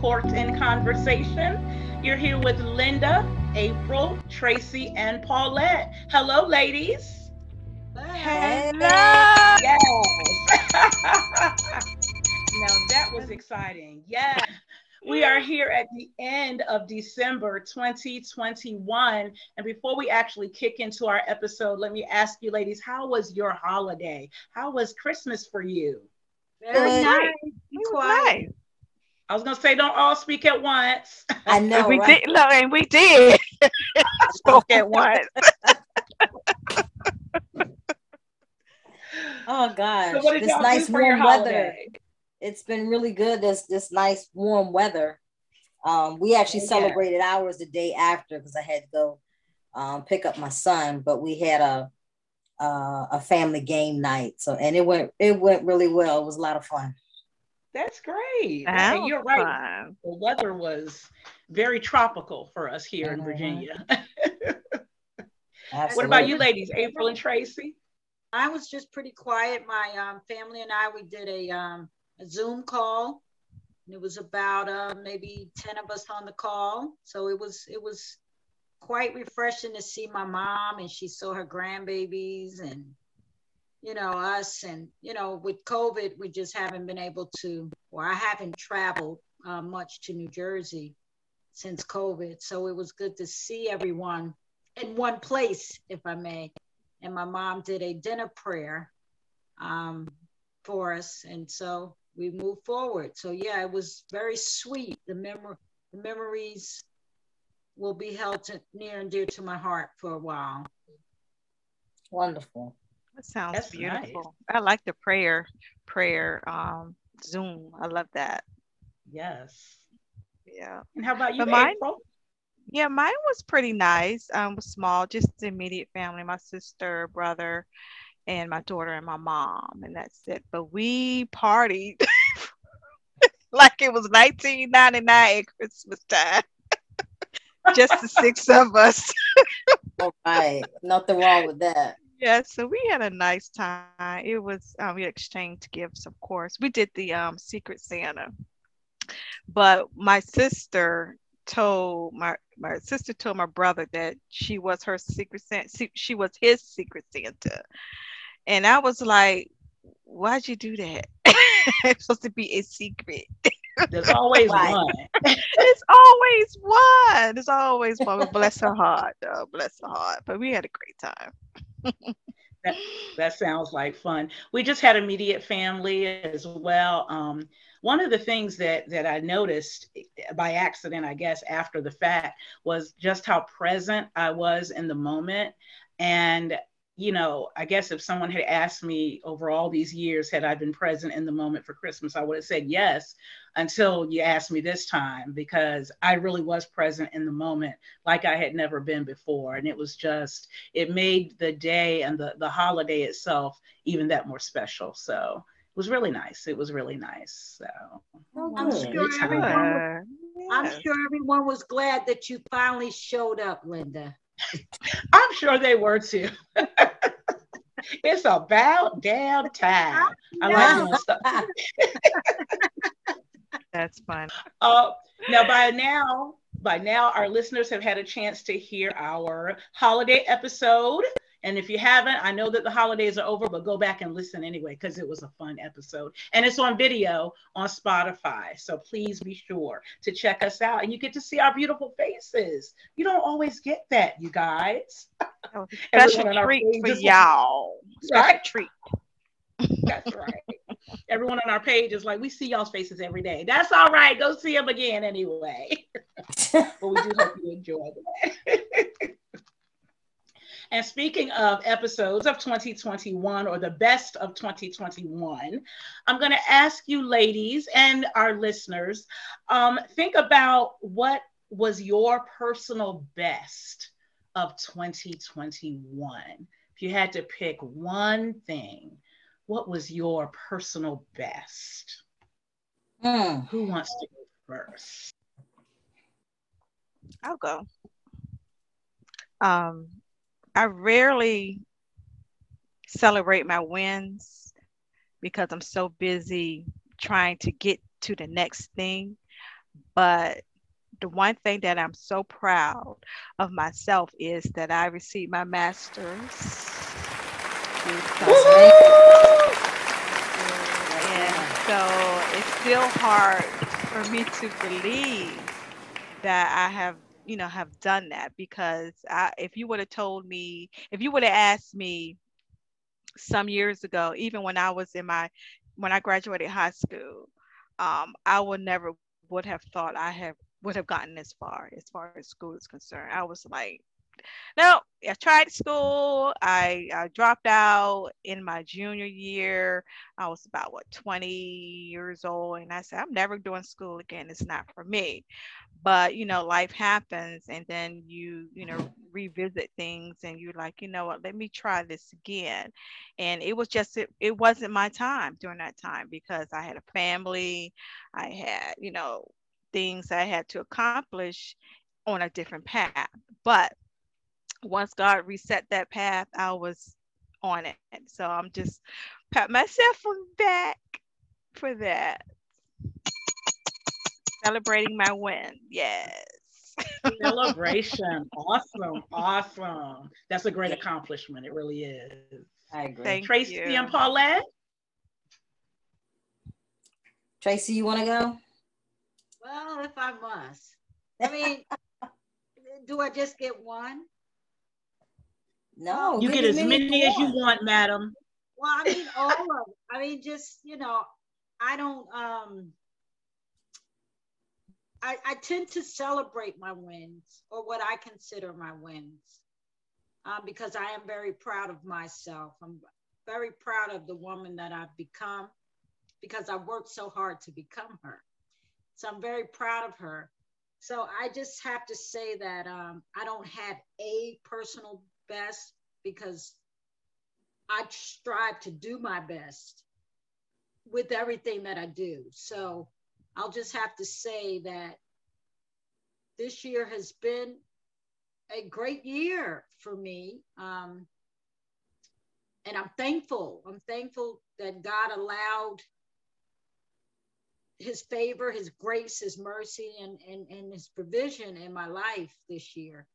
welcome to Uncorked in Conversation. You're here with Linda, April, Tracy, and Paulette. Hello, ladies. Hello. Yes. now that was exciting. Yeah. We are here at the end of December 2021. And before we actually kick into our episode, let me ask you, ladies, how was your holiday? How was Christmas for you? Very nice. Nice. I was gonna say, don't all speak at once. I know, we right? did, no, and we did. Spoke at once. Oh gosh, So this nice warm weather. holiday? It's been really good. This this nice warm weather. Um, we actually Oh, yeah. celebrated ours the day after because I had to go um, pick up my son, but we had a uh, a family game night. So and it went it went really well. It was a lot of fun. That's great. That And you're right. fun. The weather was very tropical for us here in Mhm. Virginia. What about you, ladies? April and Tracy? I was just pretty quiet. My um, family and I, we did a, um, a Zoom call. And it was about uh, maybe 10 of us on the call. So it was, it was quite refreshing to see my mom and she saw her grandbabies and, you know, us. And, you know, with COVID, we just haven't been able to, or I haven't traveled uh, much to New Jersey since COVID. So it was good to see everyone in one place, if I may and my mom did a dinner prayer um, for us, and so we moved forward. So yeah, it was very sweet. The memory, the memories will be held to, near and dear to my heart for a while. Wonderful. That sounds That's nice. beautiful. I like the prayer, prayer um Zoom. I love that. Yes. Yeah. And how about you, But mine- April? Yeah, mine was pretty nice. Um, was small, just the immediate family, my sister, brother, and my daughter and my mom, and that's it. But we partied like it was 1999 at Christmas time. just the six of us. All right. Nothing wrong with that. Yeah, so we had a nice time. It was um, we exchanged gifts, of course. We did the um, Secret Santa, but my sister told my my sister told my brother that she was her secret Santa. She, was his secret Santa, and I was like, "Why'd you do that? it's supposed to be a secret. There's always one. it's always one. It's always one. Bless her heart, though. Bless her heart. But we had a great time. That that sounds like fun. We just had immediate family as well. Um, one of the things that that I noticed by accident, I guess, after the fact, was just how present I was in the moment. And you know, I guess if someone had asked me over all these years, had I been present in the moment for Christmas, I would have said yes. Until you asked me this time, because I really was present in the moment like I had never been before, and it was just it made the day and the, the holiday itself even that more special. So it was really nice. It was really nice. So I'm sure Good time. everyone, Yeah. I'm sure everyone was glad that you finally showed up, Linda. I'm sure they were too. it's about damn time. I like doing stuff. That's fun. Uh, now by now, by now, our listeners have had a chance to hear our holiday episode. And if you haven't, I know that the holidays are over, but go back and listen anyway because it was a fun episode. And it's on video on Spotify. So please be sure to check us out. And you get to see our beautiful faces. You don't always get that, you guys. That was a Everyone special treat for y'all. Special Right? treat. That's right. Everyone on our page is like, we see y'all's faces every day. That's all right. Go see them again anyway. but we do hope you enjoy that. and speaking of episodes of 2021 or the best of 2021, I'm going to ask you, ladies, and our listeners, um, think about what was your personal best of 2021. If you had to pick one thing, what was your personal best? Hmm. Who wants to go first? I'll go. Um, I rarely celebrate my wins because I'm so busy trying to get to the next thing. But the one thing that I'm so proud of myself is that I received my master's. And so it's still hard for me to believe that I have, you know, have done that because I, if you would have told me, if you would have asked me some years ago, even when I was in my, when I graduated high school, um, I would never would have thought I have would have gotten this far as far as school is concerned. I was like, no, I tried school. I, I dropped out in my junior year. I was about what 20 years old, and I said, I'm never doing school again. It's not for me. But you know, life happens, and then you you know revisit things, and you're like, you know what? Let me try this again. And it was just it, it wasn't my time during that time because I had a family. I had you know things I had to accomplish on a different path. But once God reset that path, I was on it. So I'm just pat myself on the back for that. Celebrating my win. Yes. Celebration. awesome. Awesome. That's a great accomplishment. It really is. I agree. Thank Tracy you. and Paulette. Tracy, you want to go? Well, if I must. I mean, do I just get one? No, You get as me many as you want, madam. Well, I mean, all of it. I mean, just, you know, I don't, um, I, I tend to celebrate my wins or what I consider my wins um, because I am very proud of myself. I'm very proud of the woman that I've become because I worked so hard to become her. So I'm very proud of her. So I just have to say that um, I don't have a personal best because I strive to do my best with everything that I do. So I'll just have to say that this year has been a great year for me. Um, and I'm thankful. I'm thankful that God allowed his favor, his grace, his mercy, and, and, and his provision in my life this year.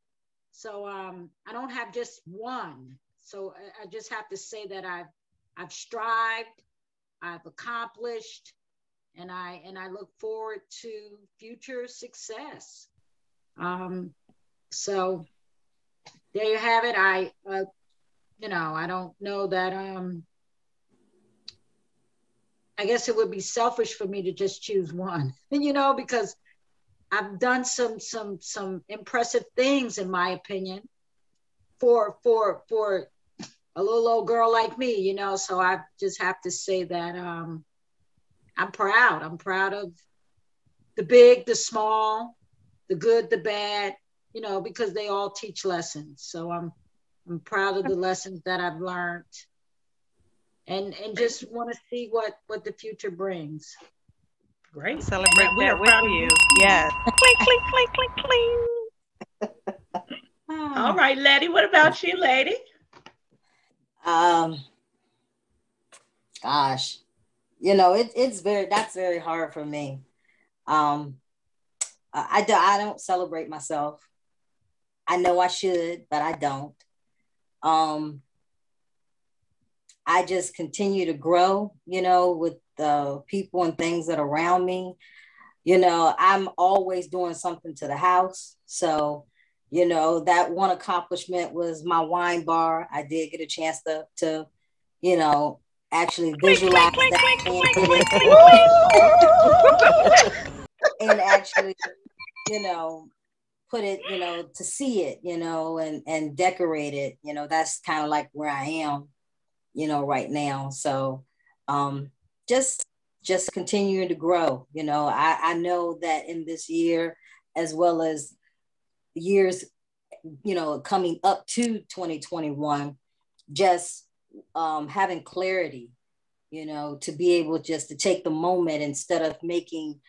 So um, I don't have just one. So I, just have to say that I've I've strived, I've accomplished, and I and I look forward to future success. Um, so there you have it. I uh, you know I don't know that um I guess it would be selfish for me to just choose one, you know, because I've done some some some impressive things in my opinion for for for a little old girl like me, you know. So I just have to say that um, I'm proud. I'm proud of the big, the small, the good, the bad, you know, because they all teach lessons. So I'm I'm proud of the lessons that I've learned, and and just want to see what what the future brings. Great. Celebrate We that are with proud of you. Yes. clink, clink, clink, clink, clink. All right, Letty. What about you, lady? Um, gosh, you know, it, it's very, that's very hard for me. Um, I, I, do, I don't celebrate myself. I know I should, but I don't. Um, I just continue to grow, you know, with the people and things that are around me. You know, I'm always doing something to the house. So, you know, that one accomplishment was my wine bar. I did get a chance to, to you know, actually visualize that and actually, you know, put it, you know, to see it, you know, and and decorate it. You know, that's kind of like where I am, you know, right now. So, um, just just continuing to grow. You know, I I know that in this year, as well as years, you know, coming up to 2021, just um, having clarity, you know, to be able just to take the moment instead of making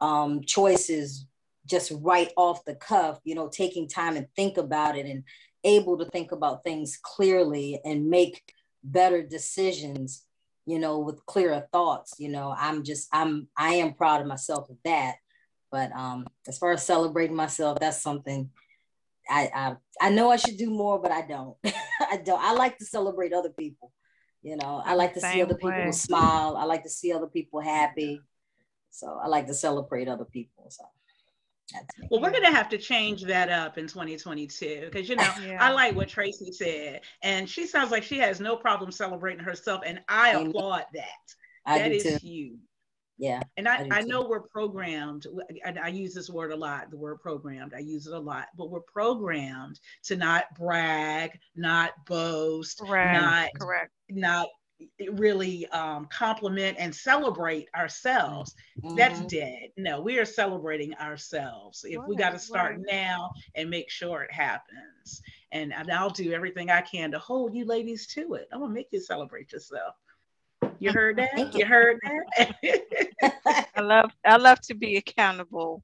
um, choices just right off the cuff, you know, taking time and think about it and able to think about things clearly and make better decisions, you know, with clearer thoughts. You know, I'm just I'm I am proud of myself of that. But um, as far as celebrating myself, that's something I I, I know I should do more, but I don't. I don't. I like to celebrate other people. You know, I like to Same see other way. people smile. I like to see other people happy. So I like to celebrate other people. So well, we're going to have to change that up in 2022 because, you know, yeah. I like what Tracy said. And she sounds like she has no problem celebrating herself. And I Amen. applaud that. I that is too. huge. Yeah. And I, I, I know we're programmed. I, I use this word a lot, the word programmed. I use it a lot, but we're programmed to not brag, not boast, right. not, correct. not really um, compliment and celebrate ourselves, mm-hmm. that's dead. No, we are celebrating ourselves. If right, we got to start right. now and make sure it happens, and, and I'll do everything I can to hold you ladies to it. I'm gonna make you celebrate yourself. You heard that? You heard that? I love I love to be accountable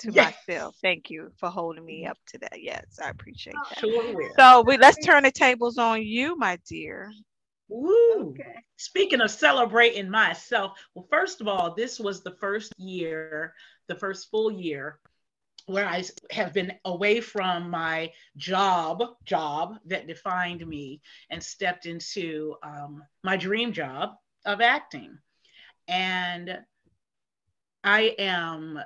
to yes. myself. Thank you for holding me up to that. Yes, I appreciate that. Sure so we let's turn the tables on you, my dear. Woo. Okay. Speaking of celebrating myself, well, first of all, this was the first year, the first full year where I have been away from my job, job that defined me, and stepped into um, my dream job of acting. And I am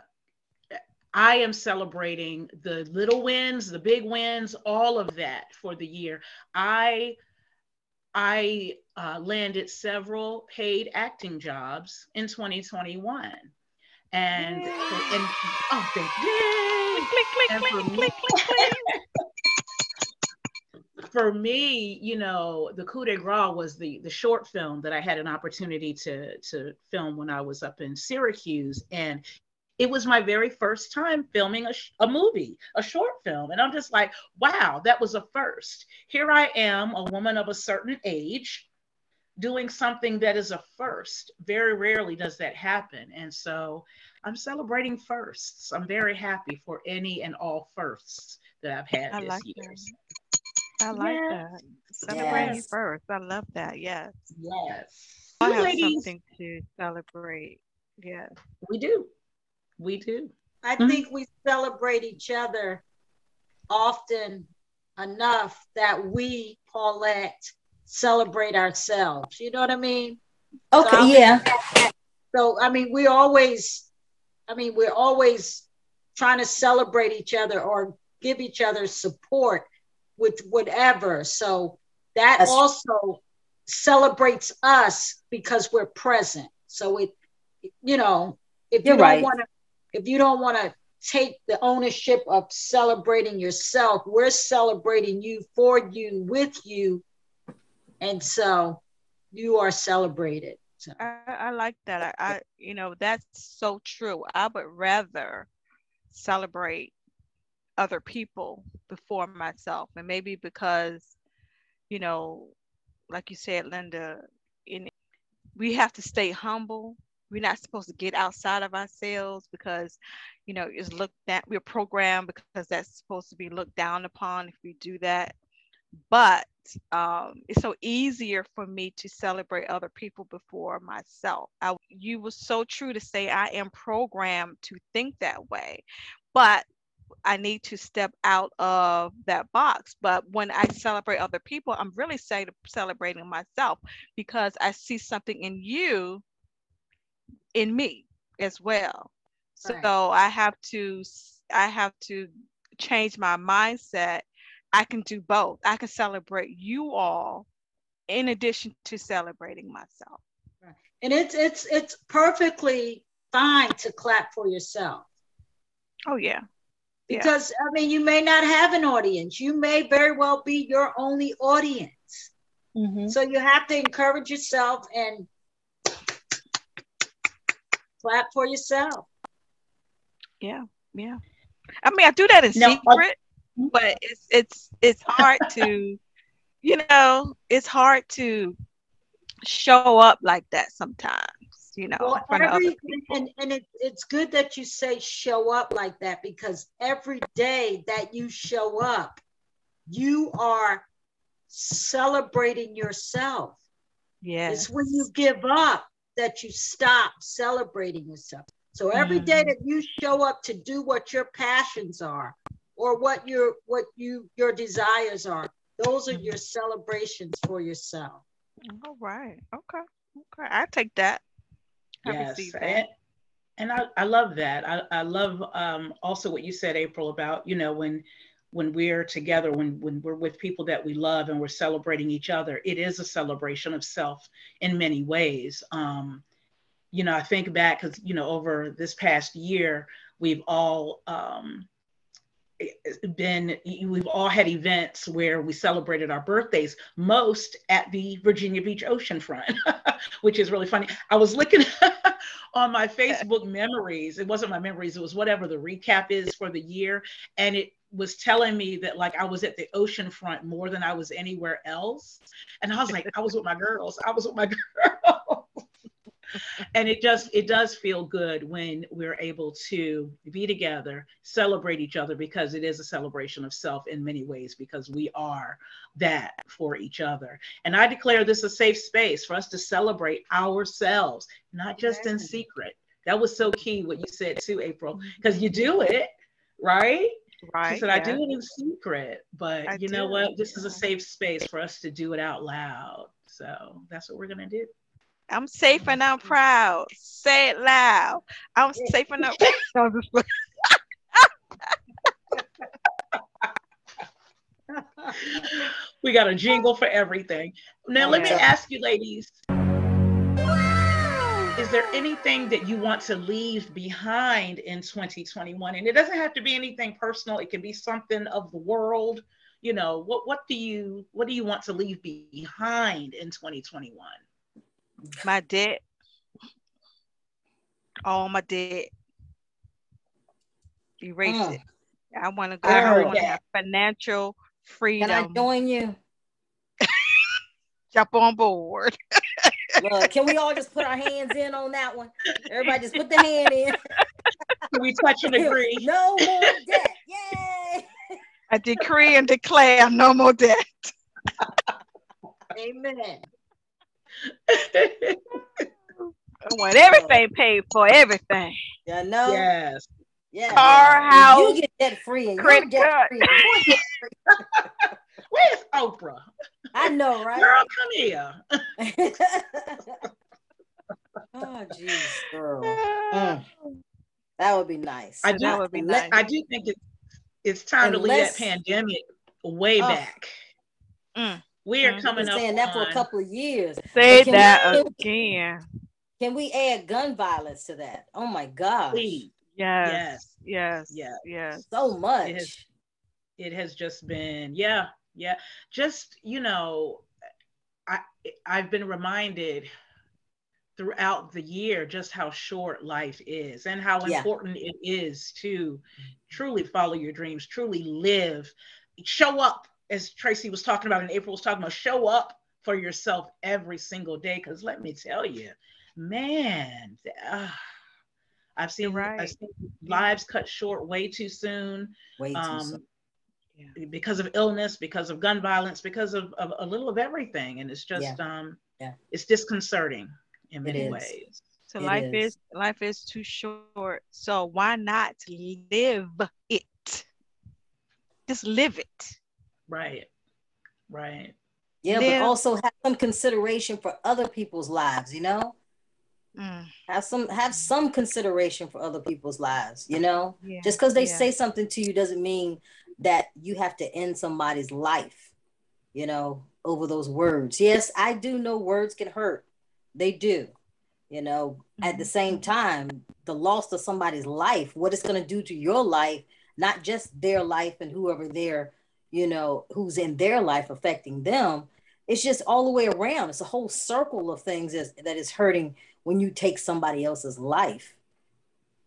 I am celebrating the little wins, the big wins, all of that for the year. I I uh, landed several paid acting jobs in 2021. And, and oh, thank you. Click, click, click, click, click, click, for me, you know, the coup de grace was the the short film that I had an opportunity to to film when I was up in Syracuse, and it was my very first time filming a, a movie, a short film. And I'm just like, wow, that was a first. Here I am, a woman of a certain age, doing something that is a first. Very rarely does that happen. And so I'm celebrating firsts. I'm very happy for any and all firsts that I've had I this like year. That. I like yeah. that. Celebrating yes. first. I love that. Yes. Yes. I have ladies, something to celebrate. Yes. We do. We do. I mm-hmm. think we celebrate each other often enough that we, Paulette, celebrate ourselves. You know what I mean? Okay, so, yeah. So I mean, we always, I mean, we're always trying to celebrate each other or give each other support with whatever. So that That's also celebrates us because we're present. So it, you know, if You're you don't right. want to if you don't want to take the ownership of celebrating yourself, we're celebrating you for you, with you. And so you are celebrated. So. I, I like that. I, I, you know, that's so true. I would rather celebrate other people before myself. And maybe because, you know, like you said, Linda, in, we have to stay humble we're not supposed to get outside of ourselves because you know it's looked at we're programmed because that's supposed to be looked down upon if we do that but um, it's so easier for me to celebrate other people before myself I, you were so true to say i am programmed to think that way but I need to step out of that box. But when I celebrate other people, I'm really celebrating myself because I see something in you in me as well. So right. I have to I have to change my mindset. I can do both. I can celebrate you all in addition to celebrating myself. Right. And it's it's it's perfectly fine to clap for yourself. Oh yeah. Because yeah. I mean you may not have an audience. You may very well be your only audience. Mm-hmm. So you have to encourage yourself and clap for yourself. Yeah, yeah. I mean, I do that in no, secret, but it's it's it's hard to, you know, it's hard to show up like that sometimes. You know, well, every, and, and it, it's good that you say show up like that because every day that you show up, you are celebrating yourself. Yes. It's when you give up that you stop celebrating yourself. So every Mm. day that you show up to do what your passions are or what your what you your desires are, those are your celebrations for yourself. All right. Okay. Okay. I take that. I yes that. and, and I, I love that I, I love um, also what you said april about you know when when we're together when when we're with people that we love and we're celebrating each other it is a celebration of self in many ways. Um, you know i think back because you know over this past year we've all um, been we've all had events where we celebrated our birthdays most at the virginia beach ocean front which is really funny. I was looking on my facebook memories. It wasn't my memories it was whatever the recap is for the year and it was telling me that like i was at the ocean front more than i was anywhere else. And i was like i was with my girls. I was with my girls. And it just it does feel good when we're able to be together celebrate each other because it is a celebration of self in many ways because we are that for each other. And i declare this a safe space for us to celebrate ourselves not just in secret. That was so key what you said too april because you do it right Right. she said, I do it in secret, but I you know do, what? This is a safe space for us to do it out loud. So that's what we're going to do. I'm safe and I'm proud. Say it loud. I'm safe and I'm No, We got a jingle for everything. Now, let me ask you, ladies is there anything that you want to leave behind in 2021? And it doesn't have to be anything personal, it can be something of the world. You know, what, what do you what do you want to leave behind in 2021? my debt. All my debt. Erase Mm. it. I want to go. I I heard want to that. have financial Can I freedom. join you? Jump on board. Look, can we all just put our hands in on that one? Everybody just put the hand in. Can we touch and agree? no more debt. Yay! I decree and declare no more debt. Amen. I want everything paid for. Everything. You know? yes. Yeah. Car, yeah. house, You get debt free and you're credit card. debt-free. Where's Oprah? I know, right? Girl, come here. oh, jeez, girl. Mm. That would be nice. I do- that would be let- nice. I do think it, it's time to leave that pandemic way Oh. back. Mm. We are Mm. I've coming been up saying that for a couple of years. Say that we- again. Can we add gun violence to that? Oh my gosh. Please. Yes. Yes. Yes. Yeah. Yes. So much. It has- It has just been, yeah, yeah. Just, you know, I I've been reminded throughout the year just how short life is and how Yeah. important it is to truly follow your dreams, truly live, show up, as Tracy was talking about and April was talking about, show up for yourself every single day. Because let me tell you, man, ah, I've seen, right. I've seen lives cut short way too soon Way too um, soon. Because of illness, because of gun violence, because of, of a little of everything. And it's just, um, Yeah. it's disconcerting in many is. ways. So It life is. is. life is too short. So why not live it? Just live it. Right. Right. Yeah, live- but also have some consideration for other people's lives, you know? Mm, Have some have some consideration for other people's lives, you know? yeah, Just because they yeah. say something to you doesn't mean that you have to end somebody's life, you know, over those words. Yes, I do know words can hurt. They do. You know, at the Mhm, same time, the loss of somebody's life, what it's going to do to your life, not just their life and whoever they're, you know, who's in their life affecting them. It's just all the way around. It's a whole circle of things is, that is hurting when you take somebody else's life.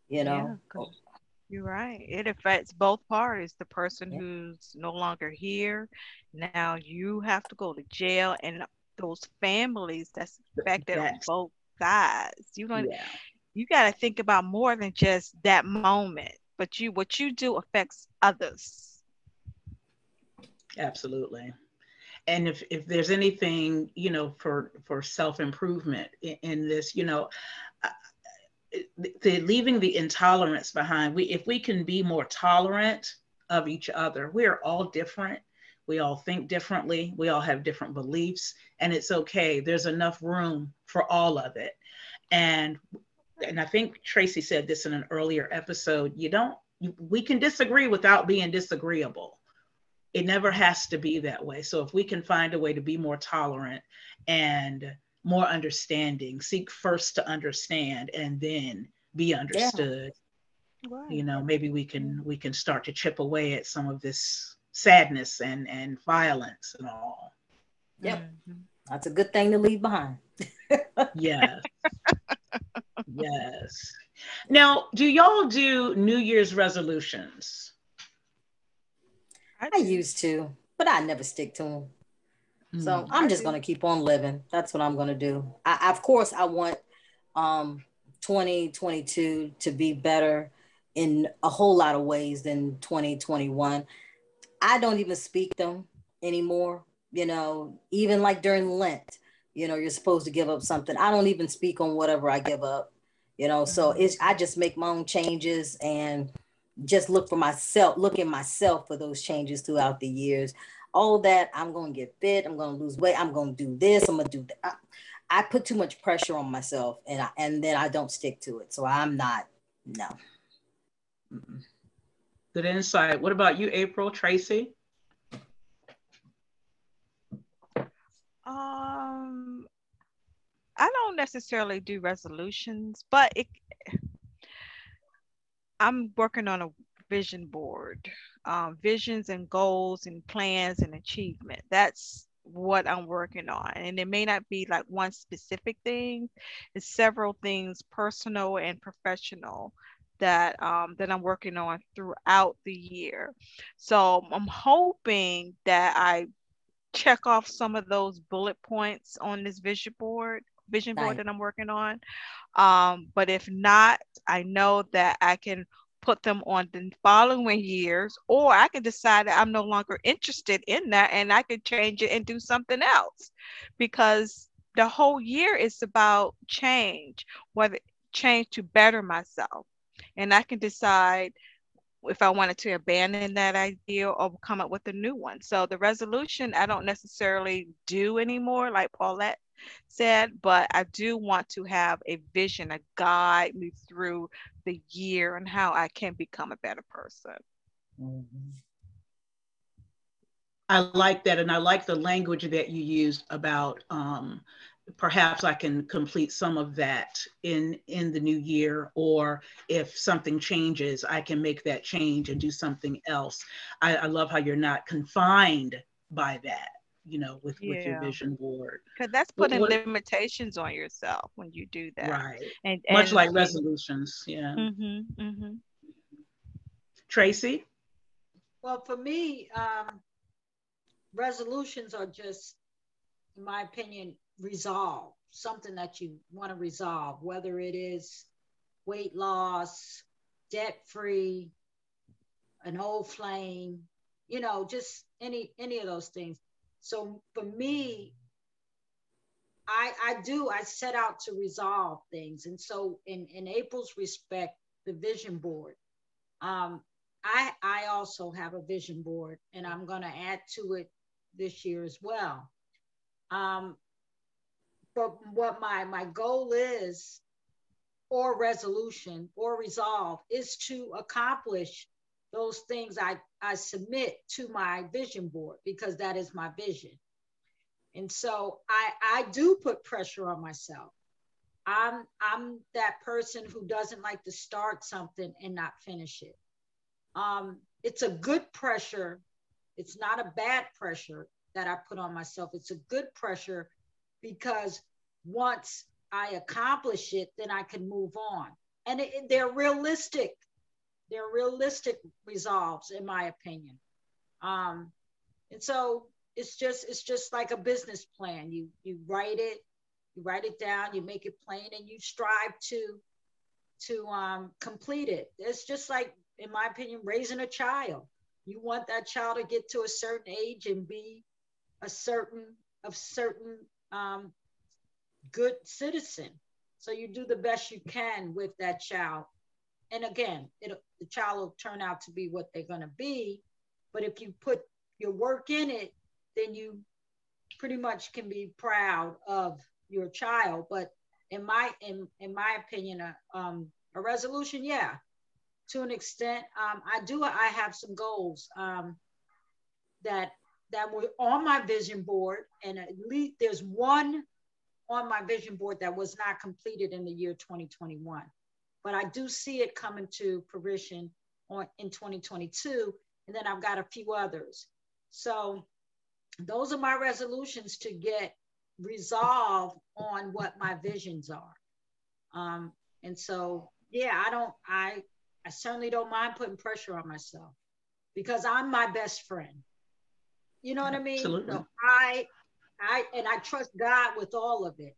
You know, Yeah, you're right. It affects both parties. The person Yeah. who's no longer here, now you have to go to jail, and those families that's affected on both sides. You know, Yeah. you got to think about more than just that moment, but you what you do affects others. Absolutely. and if, if there's anything you know for for self-improvement in, in this you know the leaving the intolerance behind. We if we can be more tolerant of each other we are all different. We all think differently. We all have different beliefs and it's okay. There's enough room for all of it. And and i think tracy said this in an earlier episode you don't you, we can disagree without being disagreeable. It never has to be that way. So if we can find a way to be more tolerant and more understanding seek first to understand and then be understood. Yeah. right. you know maybe we can we can start to chip away at some of this sadness and and violence and all. Yep. Mm-hmm. that's a good thing to leave behind. Yes. Yes. Now do y'all do new year's resolutions? I used to but i never stick to them so mm. I'm just gonna keep on living. That's what I'm gonna do. I, of course, I want um, 2022 to be better in a whole lot of ways than 2021. I don't even speak them anymore. You know, even like during Lent, you know, you're supposed to give up something. I don't even speak on whatever I give up. You know, so mm. it's I just make my own changes and just look for myself, look at myself for those changes throughout the years all that I'm going to get fit, I'm going to lose weight, I'm going to do this, I'm going to do that. I, I, put too much pressure on myself and I, and then I don't stick to it. So I'm not no. Mm-mm. Good insight. What about you, April, Tracy? Um I don't necessarily do resolutions, but it I'm working on a vision board um, visions and goals and plans and achievement. That's what I'm working on. And it may not be like one specific thing, it's several things, personal and professional, that um, that I'm working on throughout the year. So I'm hoping that I check off some of those bullet points on this vision board vision board that I'm working on. Um, but if not, I know that I can put them on the following years, or I can decide that I'm no longer interested in that and I could change it and do something else because the whole year is about change, whether change to better myself. And I can decide if I wanted to abandon that idea or come up with a new one. So the resolution I don't necessarily do anymore, like Paulette said, but I do want to have a vision, a guide me through the year and how I can become a better person. Mm-hmm. I like that. And I like the language that you used about um, perhaps I can complete some of that in in the new year, or if something changes, I can make that change and do something else. I, I love how you're not confined by that you know, with, yeah. with your vision board. Because that's putting what, limitations on yourself when you do that. Right. And, and much like resolutions. Yeah. Mm-hmm, mm-hmm. Tracy? Well, for me, um, resolutions are just, in my opinion, resolve something that you want to resolve, whether it is weight loss, debt free, an old flame, you know, just any any of those things. So for me, I I do I set out to resolve things, and so in in April's respect, the vision board. Um, I I also have a vision board, and I'm going to add to it this year as well. Um, but what my my goal is, or resolution or resolve, is to accomplish those things I, I submit to my vision board because that is my vision. And so I, I do put pressure on myself. I'm, I'm that person who doesn't like to start something and not finish it. Um, it's a good pressure. It's not a bad pressure that I put on myself. It's a good pressure because once I accomplish it, then I can move on. And it, they're realistic they're realistic resolves, in my opinion. Um, and so it's just it's just like a business plan. You you write it, you write it down, you make it plain, and you strive to to um, complete it. It's just like, in my opinion, raising a child. You want that child to get to a certain age and be a certain of certain um, good citizen. So you do the best you can with that child. And again, it the child will turn out to be what they're going to be. But if you put your work in it, then you pretty much can be proud of your child. But in my in in my opinion, uh, um, a resolution, yeah, to an extent. Um, I do. I have some goals um, that that were on my vision board, and at least there's one on my vision board that was not completed in the year 2021. But I do see it coming to fruition on in 2022, and then I've got a few others. So those are my resolutions to get resolved on what my visions are. Um, and so, yeah, I don't, I, I certainly don't mind putting pressure on myself because I'm my best friend. You know what I mean? Absolutely. So I, I, and I trust God with all of it,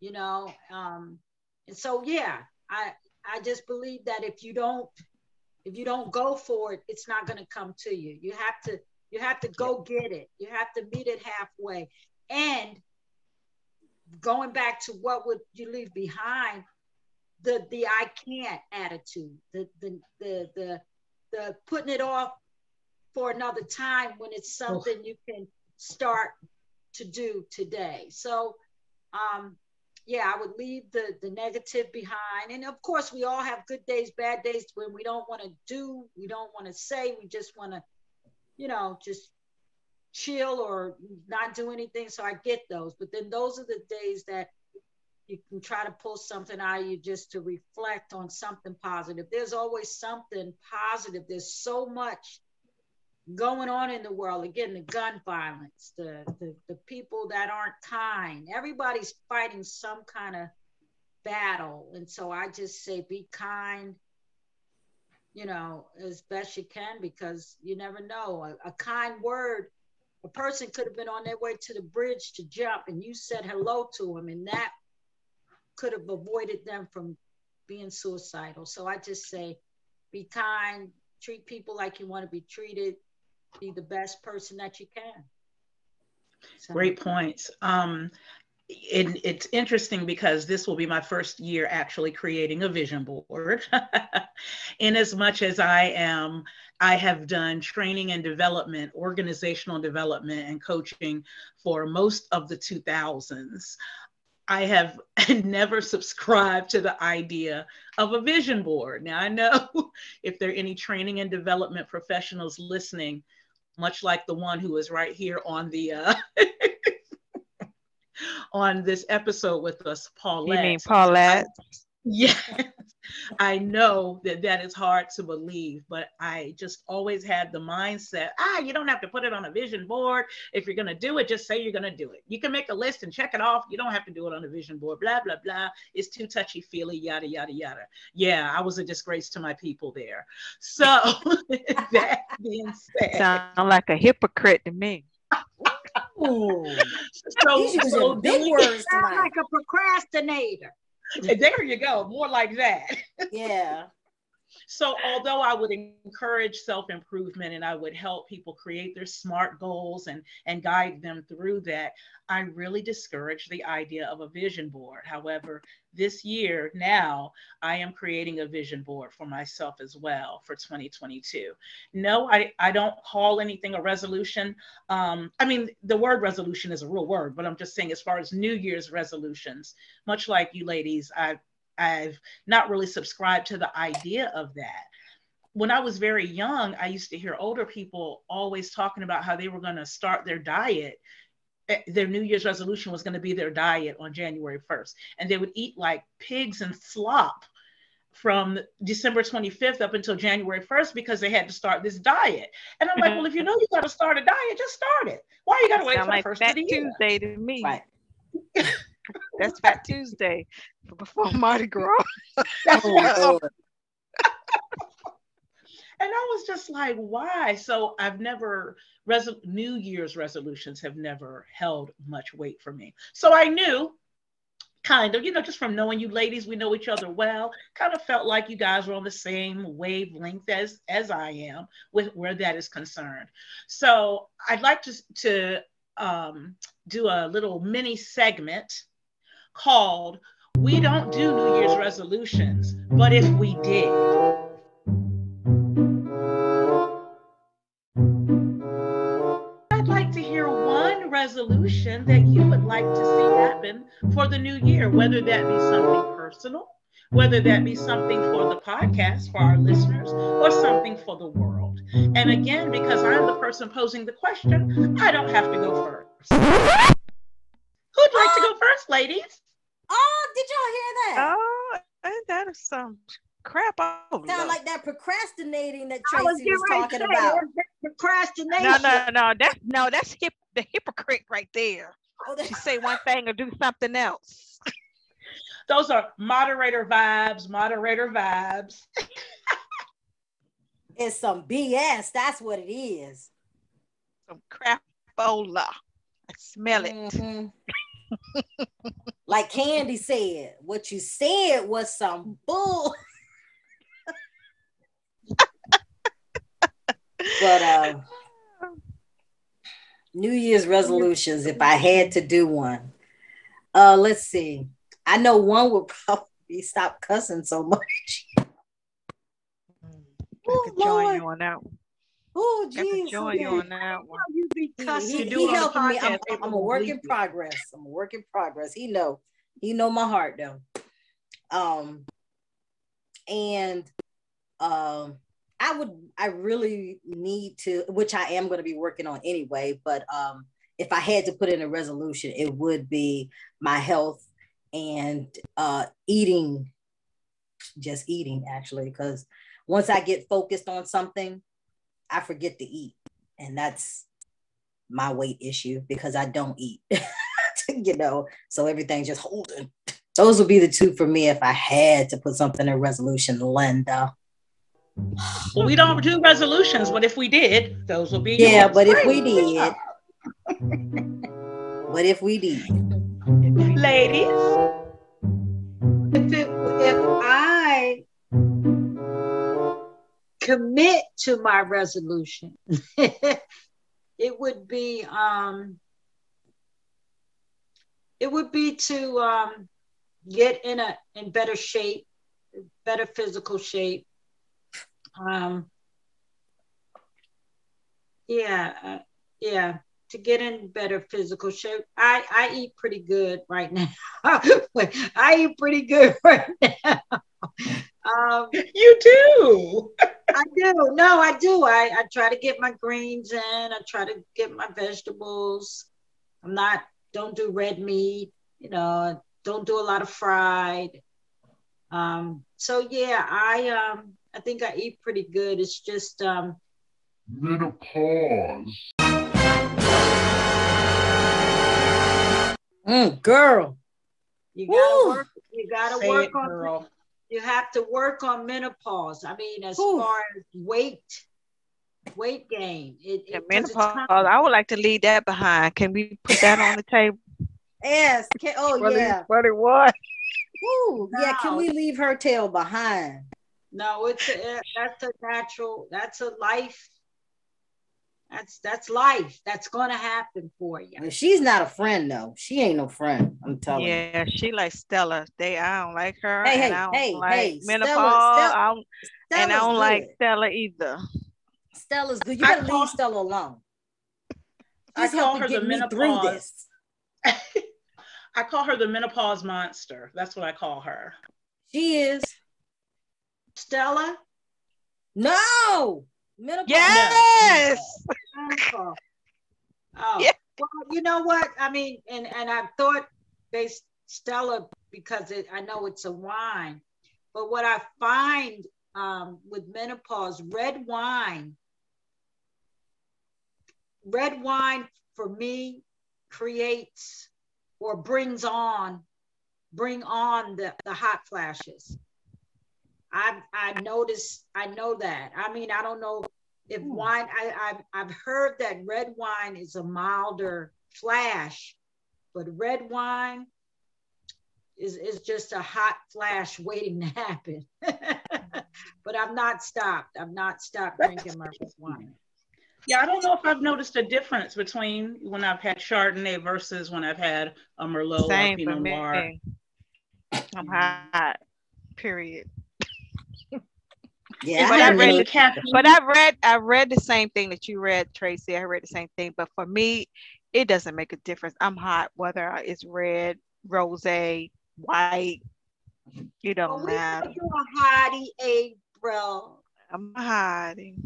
you know? Um, and so, yeah, I, I just believe that if you don't, if you don't go for it, it's not going to come to you. You have to, you have to go get it. You have to meet it halfway. And going back to what would you leave behind, the the I can't attitude, the the the the, the putting it off for another time when it's something you can start to do today. So um yeah, I would leave the the negative behind. And of course, we all have good days, bad days when we don't want to do, we don't want to say, we just want to, you know, just chill or not do anything. So I get those. But then those are the days that you can try to pull something out of you just to reflect on something positive. There's always something positive. There's so much going on in the world. Again, the gun violence, the, the, the people that aren't kind. Everybody's fighting some kind of battle. And so I just say be kind, you know, as best you can because you never know. A, a kind word a person could have been on their way to the bridge to jump and you said hello to them and that could have avoided them from being suicidal so i just say be kind treat people like you want to be treated be the best person that you can so. great points um, it, it's interesting because this will be my first year actually creating a vision board. in as much as I am, I have done training and development, organizational development, and coaching for most of the 2000s. I have never subscribed to the idea of a vision board. Now, I know if there are any training and development professionals listening, much like the one who is right here on the uh, on this episode with us, Paulette. You mean Paulette? Yes, I know that that is hard to believe, but I just always had the mindset ah, you don't have to put it on a vision board. If you're going to do it, just say you're going to do it. You can make a list and check it off. You don't have to do it on a vision board, blah, blah, blah. It's too touchy feely, yada, yada, yada. Yeah, I was a disgrace to my people there. So, that being said, sound like a hypocrite to me. Ooh. So, He's using so big words sound like a procrastinator. there you go, more like that. Yeah. So, although I would encourage self improvement and I would help people create their SMART goals and, and guide them through that, I really discourage the idea of a vision board. However, this year now, I am creating a vision board for myself as well for 2022. No, I, I don't call anything a resolution. Um, I mean, the word resolution is a real word, but I'm just saying, as far as New Year's resolutions, much like you ladies, I've I've not really subscribed to the idea of that. When I was very young, I used to hear older people always talking about how they were going to start their diet. Eh, their New Year's resolution was going to be their diet on January 1st. And they would eat like pigs and slop from December 25th up until January 1st because they had to start this diet. And I'm like, mm-hmm. well, if you know you got to start a diet, just start it. Why you got to wait for like the first of the year? Tuesday to me. Right. That's Fat Tuesday before Mardi Gras. oh, and I was just like, why? So I've never, resol- New Year's resolutions have never held much weight for me. So I knew kind of, you know, just from knowing you ladies, we know each other well, kind of felt like you guys were on the same wavelength as, as I am with where that is concerned. So I'd like to, to um, do a little mini segment called We Don't Do New Year's Resolutions, but if we did. I'd like to hear one resolution that you would like to see happen for the new year, whether that be something personal, whether that be something for the podcast, for our listeners, or something for the world. And again, because I'm the person posing the question, I don't have to go first. Who'd like to go first, ladies? Oh, did y'all hear that? Oh, ain't that is some crap over Sound like that procrastinating that I was Tracy was getting talking say, about. Procrastination. No, no, no. That's no, that's hip the hypocrite right there. Oh, that- You say one thing or do something else. Those are moderator vibes, moderator vibes. it's some BS. That's what it is. Some crapola. I smell it. Mhm. like Candy said, what you said was some bull. but uh, New Year's resolutions, if I had to do one, uh, let's see. I know one would probably stop cussing so much. I Oh, could join Lord. you on that one. Oh, I could jeez. join you okay. on that one. You be cussing. he, do he it on the helping me. I'm, I'm, I'm a work in progress. I'm a work in progress. He know. He know my heart though. Um, and um, I would. I really need to, which I am going to be working on anyway. But um, if I had to put in a resolution, it would be my health and uh, eating. Just eating, actually, because once I get focused on something, I forget to eat, and that's my weight issue because I don't eat, you know, so everything's just holding. Those would be the two for me if I had to put something in resolution, Linda. Well, we don't do resolutions, but if we did, those will be Yeah, yours. but if we did, but if we did, ladies, if, it, if I commit to my resolution, it would be um, it would be to um, get in a in better shape, better physical shape. Um, yeah, uh, yeah, to get in better physical shape. I I eat pretty good right now. I eat pretty good right now. Um, you do. I do. No, I do. I, I try to get my greens in. I try to get my vegetables. I'm not, don't do red meat, you know, don't do a lot of fried. Um, so yeah, I um I think I eat pretty good. It's just um menopause. Mm, girl, you gotta Woo. work, you gotta Say work it, on girl. You have to work on menopause. I mean, as Whew. far as weight, weight gain. It, Yeah, it 'cause it's menopause. coming. I would like to leave that behind. Can we put that on the table? yes, can, oh For yeah, these 41? Woo, yeah. Can we leave her tail behind? No, it's a, that's a natural. That's a life. That's that's life. That's gonna happen for you. Well, She's not a friend though. She ain't no friend. I'm telling you. Yeah, she like Stella. They I don't like her. Hey, hey, I don't hey, like hey, menopause. Stella- I don't, and I don't like. Stella either. Stella's good. You I better call- leave Stella alone. I She's call her the get me through menopause. this. I call her the menopause monster. That's what I call her. She is. Stella. No. Menopause. Yes. Oh, oh. Yeah. well, you know what? I mean, and and I thought they Stella because it, I know it's a wine, but what I find um, with menopause, red wine, red wine for me creates or brings on bring on the, the hot flashes. I I notice I know that. I mean, I don't know if Hmm. wine I, I've I've heard that red wine is a milder flash, but red wine is is just a hot flash waiting to happen. but I've not stopped. I've not stopped drinking my red wine. Yeah, I don't know if I've noticed a difference between when I've had Chardonnay versus when I've had a Merlot Same or Pinot Noir. I'm hot. Period. Yeah, But I I read the But I read I read the same thing that you read, Tracy. I read the same thing, but for me, it doesn't make a difference. I'm hot whether it's red, rose, white. You don't we know matter. you're a hottie, April. I'm a hottie.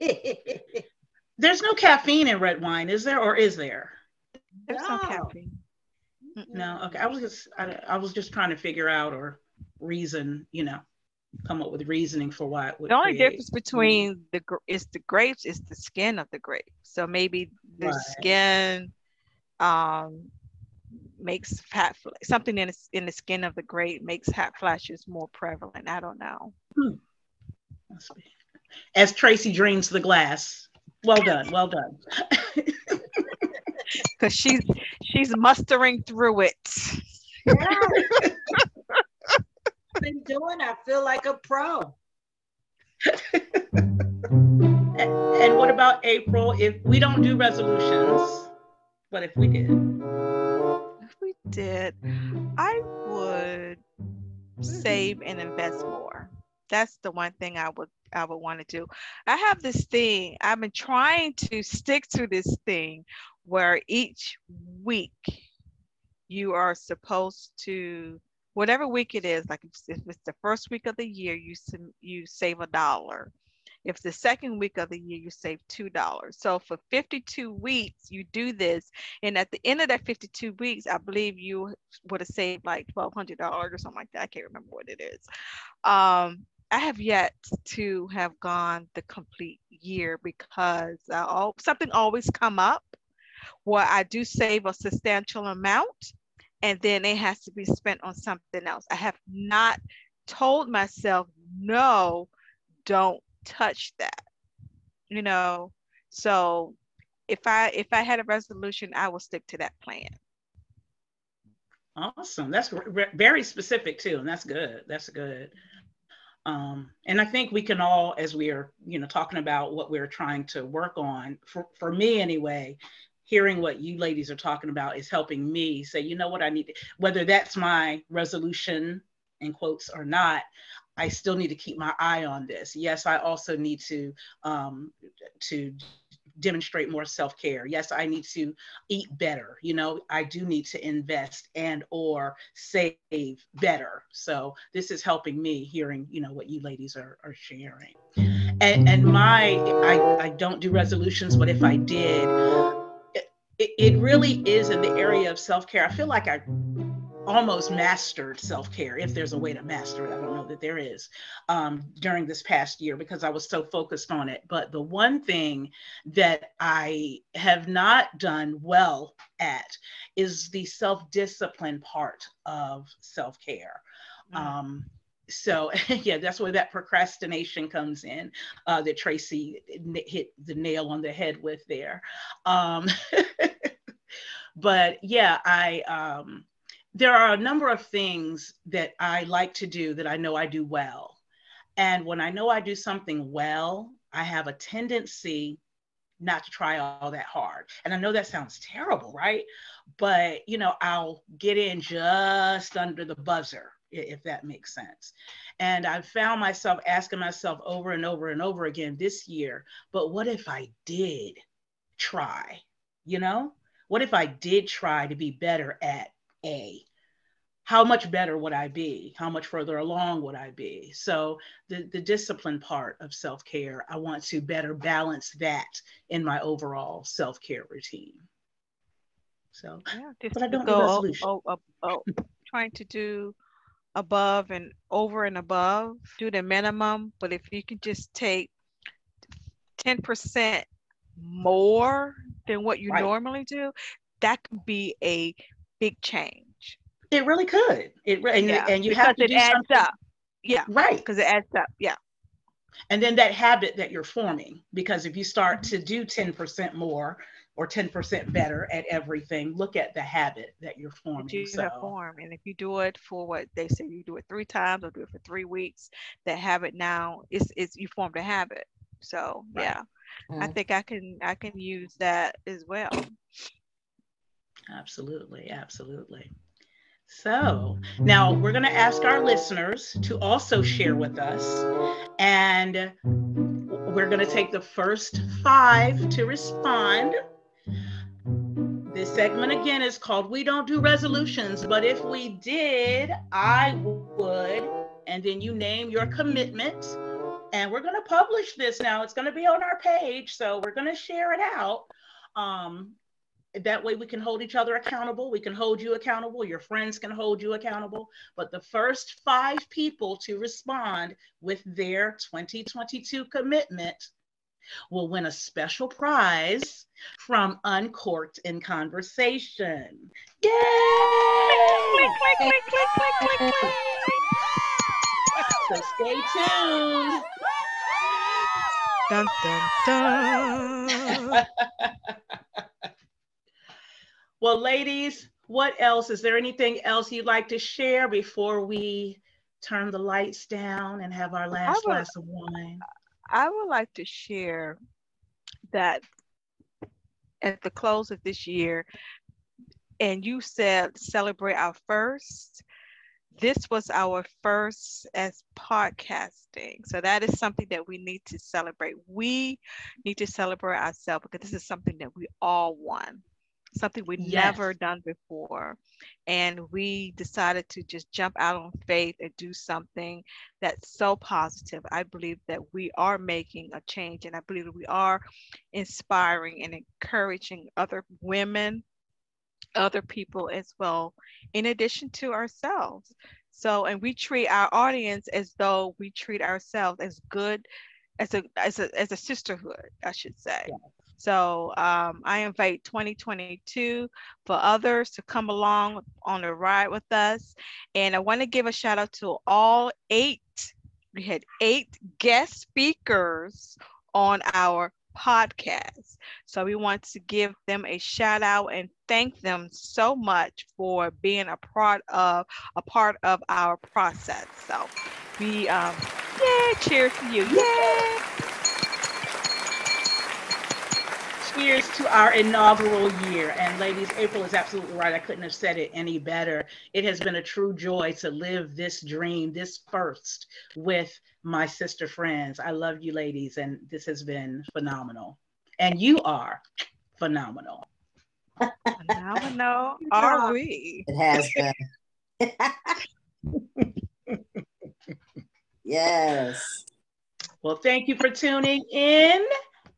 There's no caffeine in red wine, is there, or is there? There's no No. caffeine. No. Okay. I was just I, I was just trying to figure out or reason, you know, come up with reasoning for why it would. The only create- difference between the is the grapes is the skin of the grape. So maybe the Right. skin um makes fat something in the, in the skin of the grape makes hot flashes more prevalent. I don't know. Must be. As Tracy drains the glass. Well done. Well done. Cause she's she's mustering through it. Yeah. Been doing. I feel like a pro. and what about April? If we don't do resolutions, what if we did, If we did, I would save and invest more. That's the one thing I would I would want to do. I have this thing. I've been trying to stick to this thing where each week you are supposed to whatever week it is, like if it's the first week of the year, you you save a dollar. If the second week of the year, you save two dollars. So for 52 weeks, you do this, and at the end of that 52 weeks, I believe you would have saved like $1,200 or something like that. I can't remember what it is. Um, I have yet to have gone the complete year because I something always come up where I do save a substantial amount and then it has to be spent on something else. I have not told myself, no, don't touch that. You know, so if I if I had a resolution, I will stick to that plan. awesome. That's re- very specific too, and that's good. That's good. Um, and I think we can all, as we are, you know, talking about what we're trying to work on, for, for me anyway, hearing what you ladies are talking about is helping me say, you know what, I need, to, whether that's my resolution in quotes or not, I still need to keep my eye on this. Yes, I also need to um, to demonstrate more self-care. Yes, I need to eat better. You know, I do need to invest and or save better. So this is helping me hearing, you know, what you ladies are, are sharing. And and my I, I don't do resolutions, but if I did, it, it really is in the area of self-care. I feel like I almost mastered self-care if there's a way to master it. I don't know that there is um, during this past year because i was so focused on it. But the one thing that i have not done well at is the self-discipline part of self-care. Um, so yeah that's where that procrastination comes in uh, that tracy hit the nail on the head with there um, but yeah i um, there are a number of things that I like to do that I know I do well. And when I know I do something well, I have a tendency not to try all that hard. And I know that sounds terrible, right? But, you know, I'll get in just under the buzzer, if that makes sense. And I found myself asking myself over and over and over again this year, but what if I did try? You know, what if I did try to be better at a how much better would i be how much further along would i be so the the discipline part of self-care i want to better balance that in my overall self-care routine so Yeah, But I don't do go oh, o- resolution. o- oh, o- oh, o- trying to do above and over and above, do the minimum. But if you can just take 10% more than what you Right. normally do, that could be a big change. it really could it and, yeah, and you because have to it do adds something up. Yeah, right because it adds up. Yeah. and then that habit that you're forming because if you start Mm-hmm. to do 10% more or 10% better at everything look at the habit that you're that forming you so have formed. And if you do it for what they say you do it three times or do it for three weeks, that habit now is is you formed a habit. So yeah, mm-hmm. I think I can I can use that as well. Absolutely, absolutely. So now we're going to ask our listeners to also share with us, and we're going to take the first five to respond. This segment again is called We Don't Do Resolutions, but if we did, I would. And then you name your commitment. And we're going to publish this now. It's going to be on our page. So we're going to share it out. Um, that way we can hold each other accountable. We can hold you accountable. Your friends can hold you accountable. But the first five people to respond with their 2022 commitment will win a special prize from Uncorked in Conversation. Yay! so stay tuned. Dun, dun, dun. Well, ladies, what else? Is there anything else you'd like to share before we turn the lights down and have our last would, glass of wine? I would like to share that at the close of this year, and you said celebrate our first. This was our first as podcasting. So that is something that we need to celebrate. We need to celebrate ourselves because this is something that we all want something we'd yes. never done before. And we decided to just jump out on faith and do something that's so positive. I believe that we are making a change, and I believe that we are inspiring and encouraging other women, other people as well, in addition to ourselves. So, and we treat our audience as though we treat ourselves as good as a as a as a sisterhood, I should say. Yeah. So um, I invite 2022 for others to come along on the ride with us. And I want to give a shout out to all eight, we had eight guest speakers on our podcast. So we want to give them a shout out and thank them so much for being a part of a part of our process. So we um yeah, cheers to you. Yeah. Cheers to our inaugural year. And ladies, April is absolutely right. I couldn't have said it any better. It has been a true joy to live this dream, this first with my sister friends. I love you, ladies, and this has been phenomenal. And you are phenomenal. Phenomenal are we? It has been. yes. Well, thank you for tuning in.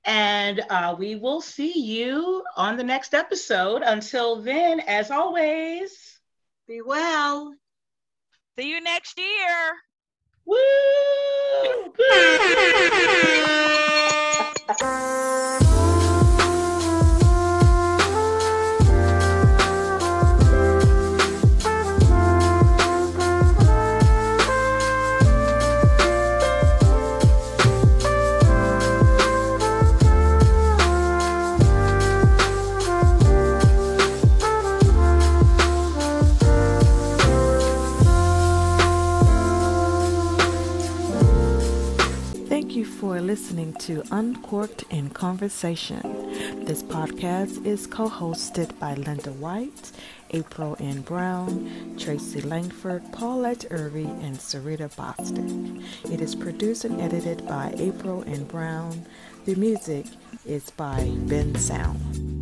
And uh, we will see you on the next episode. Until then, as always, be well. See you next year. Woo! to Uncorked in Conversation. This podcast is co hosted by Linda White, April N. Brown, Tracy Langford, Paulette Irby, and Sarita Bostic. It is produced and edited by April N. Brown. The music is by Bensound.